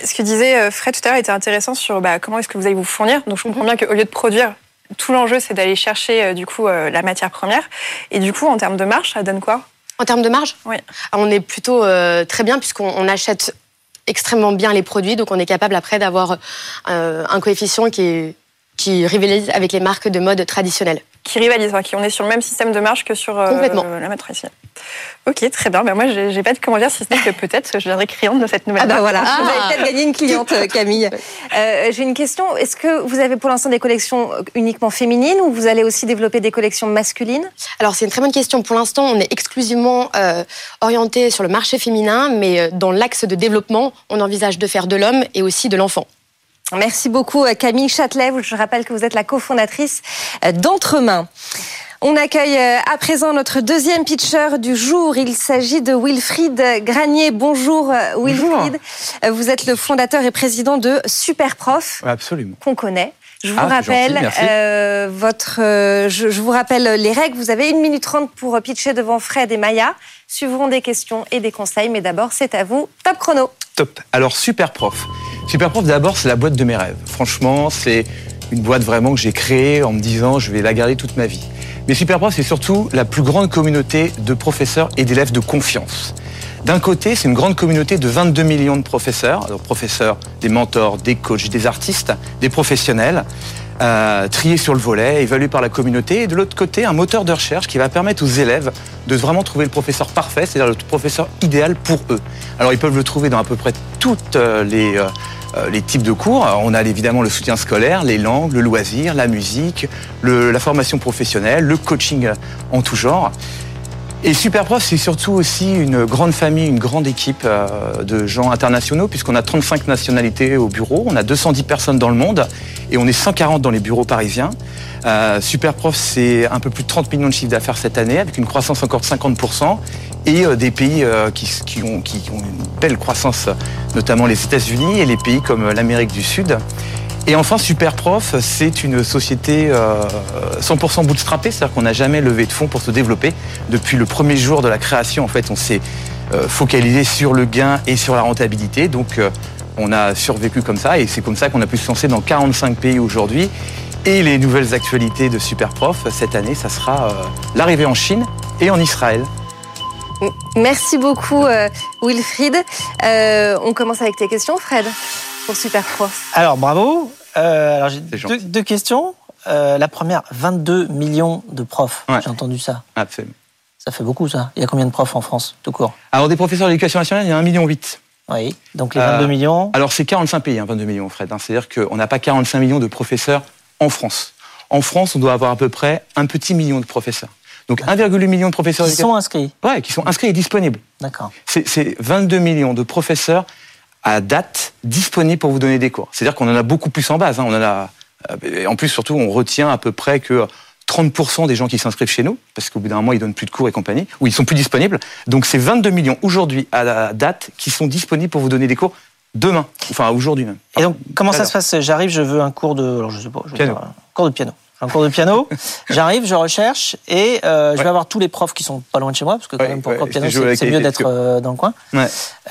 Ce que disait Fred tout à l'heure était intéressant sur bah, comment est-ce que vous allez vous fournir. Donc je comprends bien qu'au lieu de produire, tout l'enjeu c'est d'aller chercher euh, du coup euh, la matière première. Et du coup en termes de marge, ça donne quoi? En termes de marge, Oui. on est plutôt euh, très bien puisqu'on on achète extrêmement bien les produits, donc on est capable après d'avoir euh, un coefficient qui est qui rivalise avec les marques de mode traditionnelles. Qui rivalisent, enfin, qui on est sur le même système de marge que sur euh, la mode traditionnelle. Ok, très bien. Ben moi j'ai j'ai pas de comment dire si ce n'est que [LAUGHS] peut-être je viendrai cliente de cette nouvelle. Ah bah voilà, Ah. vous avez peut-être gagné une cliente, euh, Camille. [LAUGHS] Euh, J'ai une question. Est-ce que vous avez pour l'instant des collections uniquement féminines ou vous allez aussi développer des collections masculines? Alors c'est une très bonne question. Pour l'instant, on est exclusivement euh, orienté sur le marché féminin, mais dans l'axe de développement, on envisage de faire de l'homme et aussi de l'enfant. Merci beaucoup Camille Châtelet. Je rappelle que vous êtes la cofondatrice d'Entremain. On accueille euh, à présent notre deuxième pitcher du jour. Il s'agit de Wilfried Granier. Bonjour euh, Wilfried. Euh, Vous êtes le fondateur et président de Superprof Absolument. qu'on connaît. Je vous Ah, c'est rappelle gentil, merci. euh, votre, euh, je, je vous rappelle les règles. Vous avez une minute trente pour pitcher devant Fred et Maya. Suivront des questions et des conseils, mais d'abord c'est à vous. Top chrono. Top. Alors, Super Prof. Super Prof, d'abord, c'est la boîte de mes rêves. Franchement, c'est une boîte vraiment que j'ai créée en me disant je vais la garder toute ma vie. Mais Super Prof, c'est surtout la plus grande communauté de professeurs et d'élèves de confiance. D'un côté, c'est une grande communauté de 22 millions de professeurs, alors professeurs, des mentors, des coachs, des artistes, des professionnels, triés sur le volet, évalués par la communauté, et de l'autre côté, un moteur de recherche qui va permettre aux élèves de vraiment trouver le professeur parfait, c'est-à-dire le professeur idéal pour eux. Alors ils peuvent le trouver dans à peu près toutes euh, les, euh, euh, les types de cours. On a évidemment le soutien scolaire, les langues, le loisir, la musique, la formation professionnelle, le coaching en tout genre. Et Superprof, c'est surtout aussi une grande famille, une grande équipe euh, de gens internationaux, puisqu'on a 35 nationalités au bureau, on a 210 personnes dans le monde, et on est 140 dans les bureaux parisiens. Euh, Superprof, c'est un peu plus de 30 millions de chiffres d'affaires cette année, avec une croissance encore de 50%, et euh, des pays qui ont une belle croissance, notamment les États-Unis et les pays comme l'Amérique du Sud. Et enfin, Superprof, c'est une société euh, 100% bootstrappée, c'est-à-dire qu'on n'a jamais levé de fonds pour se développer. Depuis le premier jour de la création, en fait, on s'est euh, focalisé sur le gain et sur la rentabilité. Donc, euh, on a survécu comme ça, et c'est comme ça qu'on a pu se lancer dans 45 pays aujourd'hui. Et les nouvelles actualités de Superprof, cette année, ça sera euh, l'arrivée en Chine et en Israël. Merci beaucoup, euh, Wilfried. Euh, on commence avec tes questions, Fred, pour Superprof. Alors, bravo. Euh, alors, j'ai deux, questions. Euh, la première, 22 millions de profs. Ouais. J'ai entendu ça. Absolument. Ça fait beaucoup, ça. Il y a combien de profs en France, tout court? Alors, des professeurs d'éducation nationale, il y a 1,8 million. Oui. Donc, les Euh, 22 millions. Alors c'est 45 pays, hein, 22 millions, Fred. hein. C'est-à-dire qu'on n'a pas 45 millions de professeurs en France. En France, on doit avoir à peu près un petit million de professeurs. Donc 1,8 million de professeurs Qui sont inscrits. ouais, qui sont inscrits et disponibles. D'accord. C'est c'est 22 millions de professeurs à date disponibles pour vous donner des cours. C'est-à-dire qu'on en a beaucoup plus en base. hein. On en a, euh, et en plus, surtout, on retient à peu près que 30% des gens qui s'inscrivent chez nous, parce qu'au bout d'un moment, ils donnent plus de cours et compagnie, ou ils sont plus disponibles. Donc c'est 22 millions aujourd'hui à la date qui sont disponibles pour vous donner des cours demain, enfin aujourd'hui même. Et donc, comment ça se passe? J'arrive, je veux un cours de. Alors, je sais pas. Je veux Piano. dire, un cours de piano. Un cours de piano. [LAUGHS] J'arrive, je recherche et euh, je vais avoir tous les profs qui sont pas loin de chez moi, parce que quand Ouais, même pour ouais, cours de piano, c'est mieux d'être euh, dans le coin.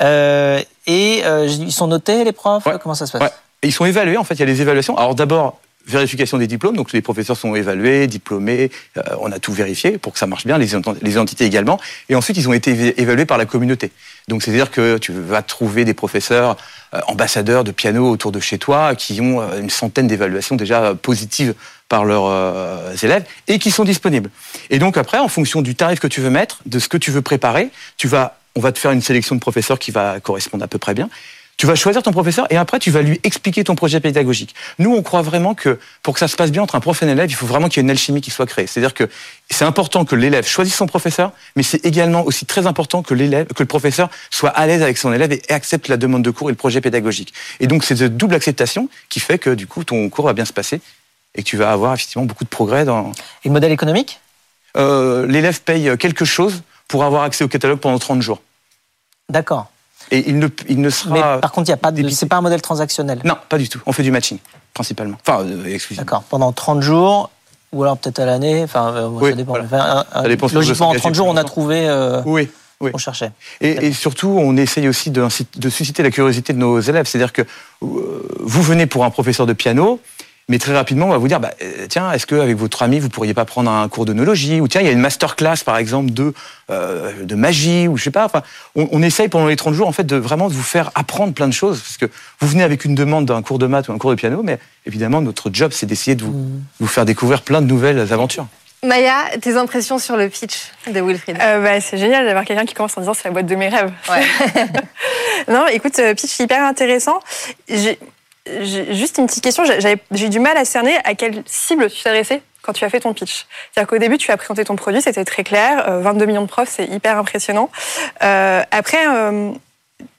Euh, et euh, ils sont notés, les profs? Ouais. Comment ça se passe? Ouais. Ils sont évalués, en fait, il y a des évaluations. Alors d'abord, vérification des diplômes, donc les professeurs sont évalués, diplômés, euh, on a tout vérifié pour que ça marche bien, les, les entités également. Et ensuite, ils ont été éva- évalués par la communauté. Donc c'est-à-dire que tu vas trouver des professeurs euh, ambassadeurs de piano autour de chez toi qui ont une centaine d'évaluations déjà positives par leurs euh, élèves et qui sont disponibles. Et donc après, en fonction du tarif que tu veux mettre, de ce que tu veux préparer, tu vas, on va te faire une sélection de professeurs qui va correspondre à peu près bien. Tu vas choisir ton professeur et après tu vas lui expliquer ton projet pédagogique. Nous, on croit vraiment que pour que ça se passe bien entre un prof et un élève, il faut vraiment qu'il y ait une alchimie qui soit créée. C'est-à-dire que c'est important que l'élève choisisse son professeur, mais c'est également aussi très important que l'élève, que le professeur soit à l'aise avec son élève et accepte la demande de cours et le projet pédagogique. Et donc c'est cette double acceptation qui fait que du coup ton cours va bien se passer et que tu vas avoir effectivement beaucoup de progrès dans. Et le modèle économique? Euh, l'élève paye quelque chose pour avoir accès au catalogue pendant 30 jours. D'accord. Et il ne, il ne sera. Mais par contre, il y a pas de. C'est pas un modèle transactionnel. Non, pas du tout. On fait du matching, principalement. Enfin, euh, excusez-moi. D'accord. Pendant 30 jours, ou alors peut-être à l'année. Enfin, euh, Oui, ça dépend. voilà. Enfin, Ça dépend logiquement, en engagez 30 jours, on a trouvé. Euh, Oui, oui. On cherchait. Et, et surtout, on essaye aussi de, de susciter la curiosité de nos élèves. C'est-à-dire que euh, vous venez pour un professeur de piano, mais très rapidement, on va vous dire, bah, euh, tiens, est-ce qu'avec votre ami, vous pourriez pas prendre un cours d'onologie Ou tiens, il y a une masterclass, par exemple, de, euh, de magie, ou je sais pas. Enfin, on, on essaye pendant les 30 jours, en fait, de vraiment vous faire apprendre plein de choses. Parce que vous venez avec une demande d'un cours de maths ou un cours de piano, mais évidemment, notre job, c'est d'essayer de vous, vous faire découvrir plein de nouvelles aventures. Maya, tes impressions sur le pitch de Wilfried? Euh, bah, c'est génial d'avoir quelqu'un qui commence en disant c'est la boîte de mes rêves. Ouais. [LAUGHS] [LAUGHS] non, écoute, pitch hyper intéressant. J'ai juste une petite question. J'ai- du mal à cerner à quelle cible tu t'adressais quand tu as fait ton pitch. C'est-à-dire qu'au début, tu as présenté ton produit, c'était très clair. euh, 22 millions de profs, c'est hyper impressionnant. Euh, après,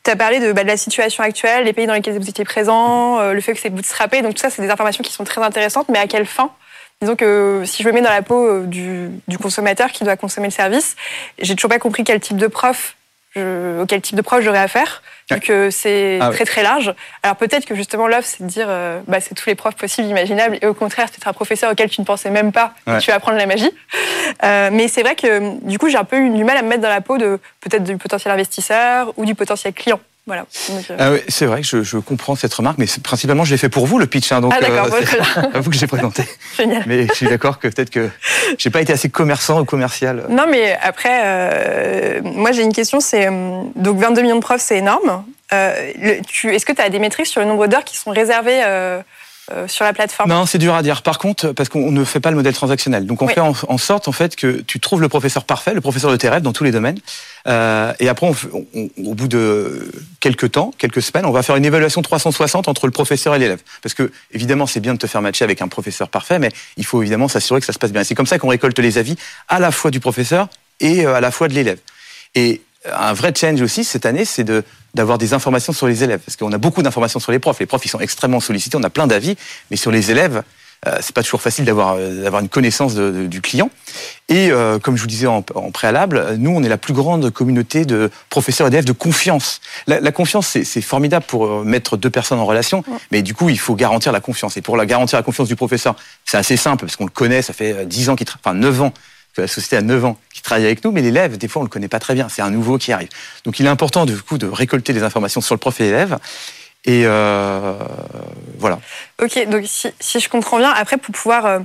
tu as parlé de, bah, de la situation actuelle, les pays dans lesquels vous étiez présents, euh, le fait que c'est bootstrappé. Donc tout ça, c'est des informations qui sont très intéressantes, mais à quelle fin? Disons que si je me mets dans la peau euh, du consommateur qui doit consommer le service, j'ai toujours pas compris quel type de prof, je, auquel type de prof j'aurais affaire, vu Ouais. que c'est Ah très très large. Alors peut-être que justement l'offre, c'est de dire, euh, bah, c'est tous les profs possibles, imaginables, et au contraire, c'est un professeur auquel tu ne pensais même pas, et Ouais. tu vas apprendre la magie. Euh, mais c'est vrai que du coup, j'ai un peu eu du mal à me mettre dans la peau de peut-être du potentiel investisseur ou du potentiel client. Voilà. Euh, Ah oui, c'est vrai que je, je comprends cette remarque, mais principalement, je l'ai fait pour vous, le pitch. hein, donc, Ah, d'accord, [LAUGHS] à vous que j'ai présenté. [LAUGHS] génial. Mais je suis d'accord que peut-être que j'ai pas été assez commerçant ou commercial. Non, mais après, euh, moi j'ai une question, c'est euh, donc 22 millions de profs, c'est énorme. Euh, Est-ce que tu as des métriques sur le nombre d'heures qui sont réservées euh, euh, sur la plateforme Non, c'est dur à dire. Par contre, parce qu'on ne fait pas le modèle transactionnel. Donc on Oui. fait en, en sorte en fait que tu trouves le professeur parfait, le professeur de tes rêves dans tous les domaines. Euh, et après, on on- au bout de quelques temps, quelques semaines, on va faire une évaluation 360 entre le professeur et l'élève. Parce que évidemment, c'est bien de te faire matcher avec un professeur parfait, mais il faut évidemment s'assurer que ça se passe bien. C'est comme ça qu'on récolte les avis à la fois du professeur et euh, à la fois de l'élève. Et un vrai change aussi cette année, c'est de d'avoir des informations sur les élèves, parce qu'on a beaucoup d'informations sur les profs. Les profs, ils sont extrêmement sollicités, on a plein d'avis, mais sur les élèves, euh, c'est pas toujours facile d'avoir euh, d'avoir une connaissance de- de- du client. Et euh, comme je vous disais en, en préalable, nous, on est la plus grande communauté de professeurs et d'élèves de confiance. La, la confiance, c'est formidable pour euh, mettre deux personnes en relation, mais du coup, il faut garantir la confiance. Et pour la garantir la confiance du professeur, c'est assez simple, parce qu'on le connaît, ça fait euh, 10 ans qu'il, enfin 9 ans la société a 9 ans qui travaille avec nous, mais l'élève, des fois, on le connaît pas très bien. C'est un nouveau qui arrive. Donc, il est important, du coup, de récolter des informations sur le prof et l'élève. Et euh, voilà. Ok, donc si, si je comprends bien, après pour pouvoir...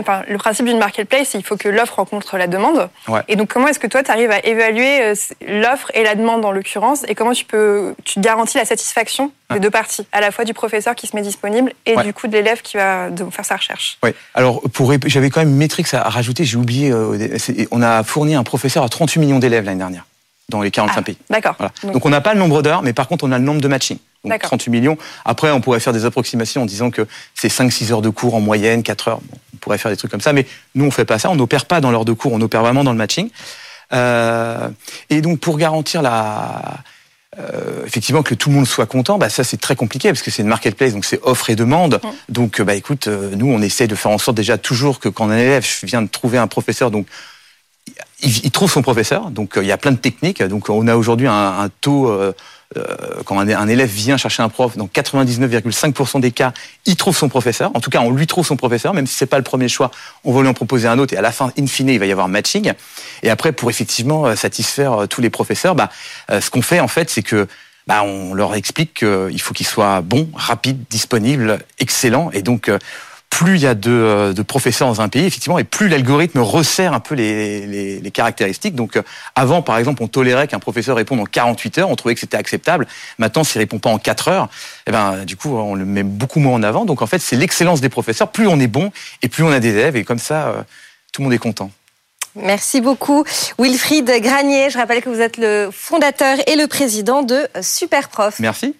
enfin, le principe d'une marketplace, c'est il faut que l'offre rencontre la demande. Ouais. Et donc comment est-ce que toi, tu arrives à évaluer euh, l'offre et la demande en l'occurrence Et comment tu peux tu garantis la satisfaction des deux parties, à la fois du professeur qui se met disponible et Ouais. du coup de l'élève qui va faire sa recherche? Oui. Alors, pour, j'avais quand même une métrique à rajouter, j'ai oublié. euh, on a fourni un professeur à 38 millions d'élèves l'année dernière, dans les 45 Ah, pays. D'accord. Voilà. Donc- Donc, on n'a pas le nombre d'heures, mais par contre, on a le nombre de matching. Donc, D'accord. 38 millions. Après, on pourrait faire des approximations en disant que c'est 5-6 heures de cours en moyenne, 4 heures. Bon, on pourrait faire des trucs comme ça, mais nous, on fait pas ça. On n'opère pas dans l'heure de cours, on opère vraiment dans le matching. Euh, et donc, pour garantir la, euh, effectivement que tout le monde soit content, bah ça c'est très compliqué parce que c'est une marketplace, donc c'est offre et demande. Donc euh, bah écoute, nous on essaie de faire en sorte déjà toujours que quand un élève vient de trouver un professeur, donc il, trouve son professeur. Donc il y a plein de techniques. Donc on a aujourd'hui un, un taux quand un, un élève vient chercher un prof, dans 99,5% des cas, il trouve son professeur. En tout cas, on lui trouve son professeur, même si c'est pas le premier choix, on va lui en proposer un autre. Et à la fin, in fine, il va y avoir matching. Et après, pour effectivement euh, satisfaire euh, tous les professeurs, bah, euh, ce qu'on fait en fait, c'est que bah, on leur explique qu'il faut qu'ils soient bons, rapides, disponibles, excellents. Et donc, euh, plus il y a de, euh, de professeurs dans un pays, effectivement, et plus l'algorithme resserre un peu les, les, les caractéristiques. Donc, euh, avant, par exemple, on tolérait qu'un professeur réponde en 48 heures, on trouvait que c'était acceptable. Maintenant, s'il répond pas en 4 heures, eh ben, du coup, on le met beaucoup moins en avant. Donc, en fait, c'est l'excellence des professeurs. Plus on est bon, et plus on a des élèves, et comme ça, euh, tout le monde est content. Merci beaucoup. Wilfried Granier, je rappelle que vous êtes le fondateur et le président de Superprof. Merci.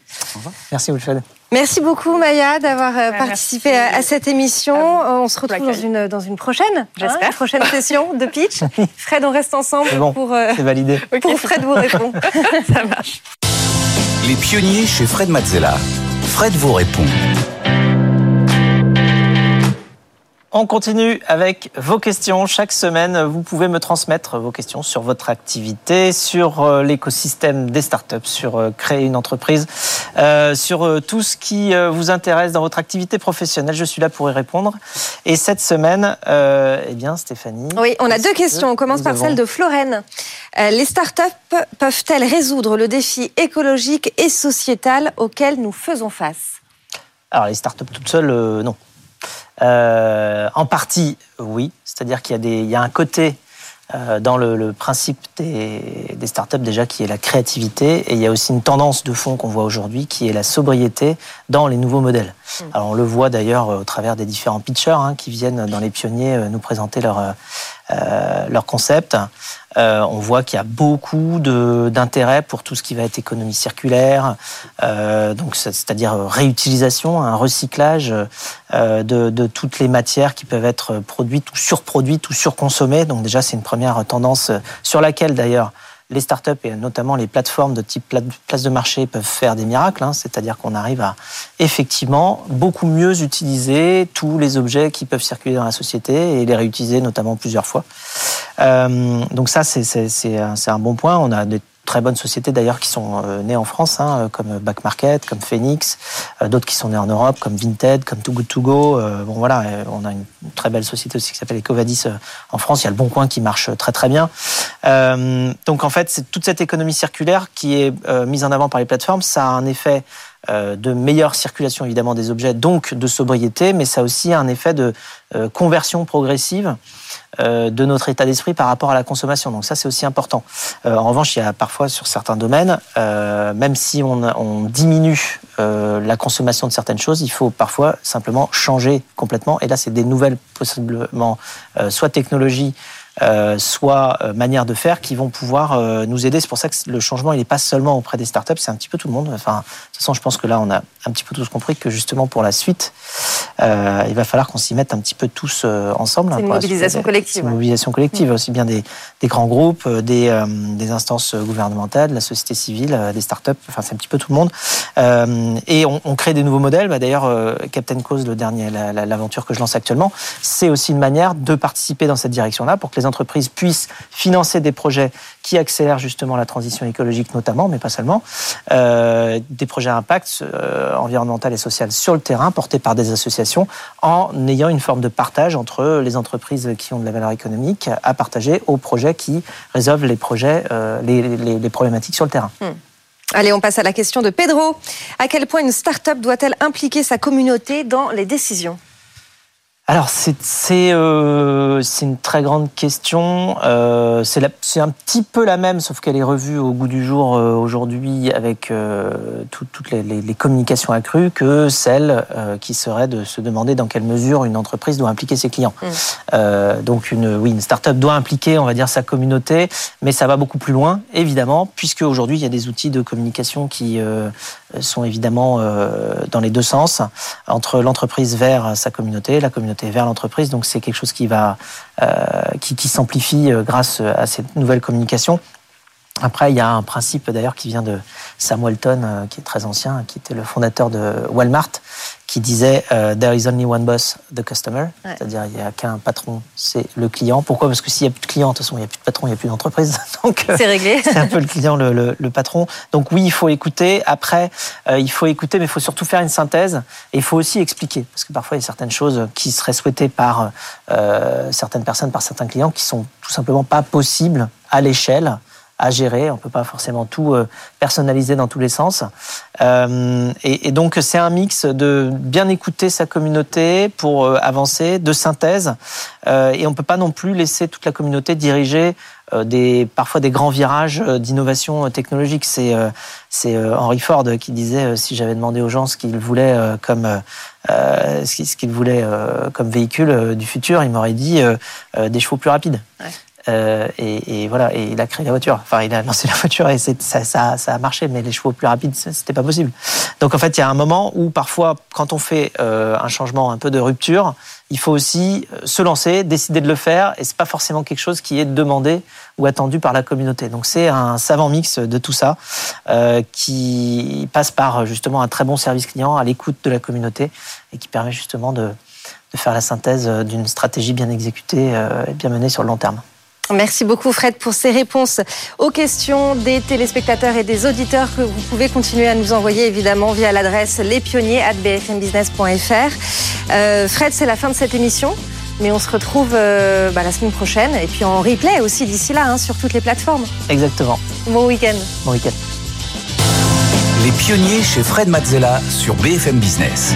Merci Wilfred. Merci beaucoup Maya d'avoir euh, Ouais, participé merci à, à cette émission. à Euh, On se retrouve dans une, dans une prochaine, J'espère. hein, une prochaine session de pitch. [LAUGHS] Fred, on reste ensemble bon. pour, euh, C'est validé. [LAUGHS] pour Fred vous répond. [LAUGHS] Ça marche. Les pionniers chez Fred Mazzella. Fred vous répond. On continue avec vos questions. Chaque semaine, vous pouvez me transmettre vos questions sur votre activité, sur euh, l'écosystème des startups, sur euh, créer une entreprise, euh, sur tout ce qui vous intéresse dans votre activité professionnelle. Je suis là pour y répondre. Et cette semaine, euh, eh bien, Stéphanie. Oui, on a deux que questions. On commence par avons celle de Florène. Euh, les startups peuvent-elles résoudre le défi écologique et sociétal auquel nous faisons face? Alors, les startups toutes seules, non. Euh, en partie, oui. C'est-à-dire qu'il y, a un côté euh, dans le, le principe des, des startups déjà qui est la créativité. Et il y a aussi une tendance de fond qu'on voit aujourd'hui qui est la sobriété dans les nouveaux modèles. Alors, on le voit d'ailleurs euh, au travers des différents pitchers hein, qui viennent dans les pionniers euh, nous présenter leur, euh, euh, leur concept. Euh, on voit qu'il y a beaucoup d'intérêt pour tout ce qui va être économie circulaire, euh, donc c'est- c'est-à-dire réutilisation, un recyclage de, de toutes les matières qui peuvent être produites ou surproduites ou surconsommées. Donc déjà, c'est une première tendance sur laquelle d'ailleurs les startups et notamment les plateformes de type pla- place de marché peuvent faire des miracles. hein. C'est-à-dire qu'on arrive à effectivement beaucoup mieux utiliser tous les objets qui peuvent circuler dans la société et les réutiliser notamment plusieurs fois. Euh, donc ça, c'est- un, bon point. Très bonnes sociétés d'ailleurs qui sont euh, nées en France, hein, comme Back Market, comme Phoenix, euh, d'autres qui sont nées en Europe, comme Vinted, comme Too Good To Go. Euh, bon voilà, euh, on a une très belle société aussi qui s'appelle Ecovadis euh, en France. Il y a le Bon Coin qui marche très très bien. Euh, donc en fait, c'est toute cette économie circulaire qui est euh, mise en avant par les plateformes, ça a un effet euh, de meilleure circulation évidemment des objets, donc de sobriété, mais ça a aussi un effet de euh, conversion progressive euh, de notre état d'esprit par rapport à la consommation. Donc ça, c'est aussi important. Euh, en revanche, il y a parfois sur certains domaines, euh, même si on, on diminue euh, la consommation de certaines choses, il faut parfois simplement changer complètement. Et là, c'est des nouvelles, possiblement, euh, soit technologies, euh, soit euh, manières de faire qui vont pouvoir euh, nous aider. C'est pour ça que le changement, il n'est pas seulement auprès des startups, c'est un petit peu tout le monde. Enfin, de toute façon, je pense que là, on a un petit peu tous compris que justement pour la suite, euh, il va falloir qu'on s'y mette un petit peu tous ensemble. C'est une mobilisation collective, C'est une mobilisation collective, aussi bien des, des grands groupes, des, des instances gouvernementales, la société civile, des startups, enfin c'est un petit peu tout le monde. Et on, on crée des nouveaux modèles. Bah, D'ailleurs, Captain Cause, le dernier, la- la- l'aventure que je lance actuellement, c'est aussi une manière de participer dans cette direction-là pour que les entreprises puissent financer des projets qui accélèrent justement la transition écologique notamment, mais pas seulement, euh, des projets à impact euh, environnemental et social sur le terrain portés par des associations en ayant une forme de partage entre les entreprises qui ont de la valeur économique à partager aux projets qui résolvent les euh, problématiques sur le terrain. Allez, on passe à la question de Pedro. À quel point une start-up doit-elle impliquer sa communauté dans les décisions? Alors, c'est euh, une très grande question. Euh, c'est un petit peu la même, sauf qu'elle est revue au goût du jour euh, aujourd'hui avec euh, tout- toutes les, les- les communications accrues que celle euh, qui serait de se demander dans quelle mesure une entreprise doit impliquer ses clients. Mm. Donc, une, oui, une start-up doit impliquer, on va dire, sa communauté, mais ça va beaucoup plus loin, évidemment, puisque aujourd'hui, il y a des outils de communication qui sont évidemment dans les deux sens, entre l'entreprise vers sa communauté, la communauté vers l'entreprise. Donc c'est quelque chose qui va euh, qui, s'amplifie euh, grâce à cette nouvelle communication. Après, il y a un principe d'ailleurs qui vient de Sam Walton, euh, qui est très ancien, qui était le fondateur de Walmart, qui disait euh, There is only one boss, the customer. Ouais. C'est-à-dire, il n'y a qu'un patron, c'est le client. Pourquoi? Parce que s'il n'y a plus de client, de toute façon, il n'y a plus de patron, il n'y a plus d'entreprise. [LAUGHS] Donc, euh, C'est réglé. c'est un peu le client, le, le- le patron. Donc oui, il faut écouter. Après, euh, il faut écouter, mais il faut surtout faire une synthèse. Et il faut aussi expliquer, parce que parfois il y a certaines choses qui seraient souhaitées par euh, certaines personnes, par certains clients, qui sont tout simplement pas possibles à l'échelle à gérer. On peut pas forcément tout euh, personnaliser dans tous les sens. Euh, et, donc c'est un mix de bien écouter sa communauté pour euh, avancer, de synthèse. Et on peut pas non plus laisser toute la communauté diriger des parfois des grands virages d'innovation technologique. C'est c'est Henry Ford qui disait si j'avais demandé aux gens ce qu'ils voulaient comme ce qu'ils voulaient comme véhicule du futur, il m'aurait dit des chevaux plus rapides. Euh, et, et voilà, et il a créé la voiture. Enfin, il a [LAUGHS] lancé la voiture et ça, ça, ça a marché, mais les chevaux plus rapides, c'était pas possible. Donc en fait, il y a un moment où parfois, quand on fait euh, un changement un peu de rupture, il faut aussi euh, se lancer, décider de le faire, et c'est pas forcément quelque chose qui est demandé ou attendu par la communauté. Donc c'est un savant mix de tout ça euh, qui passe par justement un très bon service client à l'écoute de la communauté et qui permet justement de, de faire la synthèse d'une stratégie bien exécutée euh, et bien menée sur le long terme. Merci beaucoup Fred pour ces réponses aux questions des téléspectateurs et des auditeurs que vous pouvez continuer à nous envoyer évidemment via l'adresse lespionniers@bfmbusiness.fr. Euh, Fred, c'est la fin de cette émission, mais on se retrouve euh, bah, la semaine prochaine et puis en replay aussi d'ici là hein, sur toutes les plateformes. Exactement. Bon week-end. Bon week-end. Les pionniers chez Fred Mazzella sur BFM Business.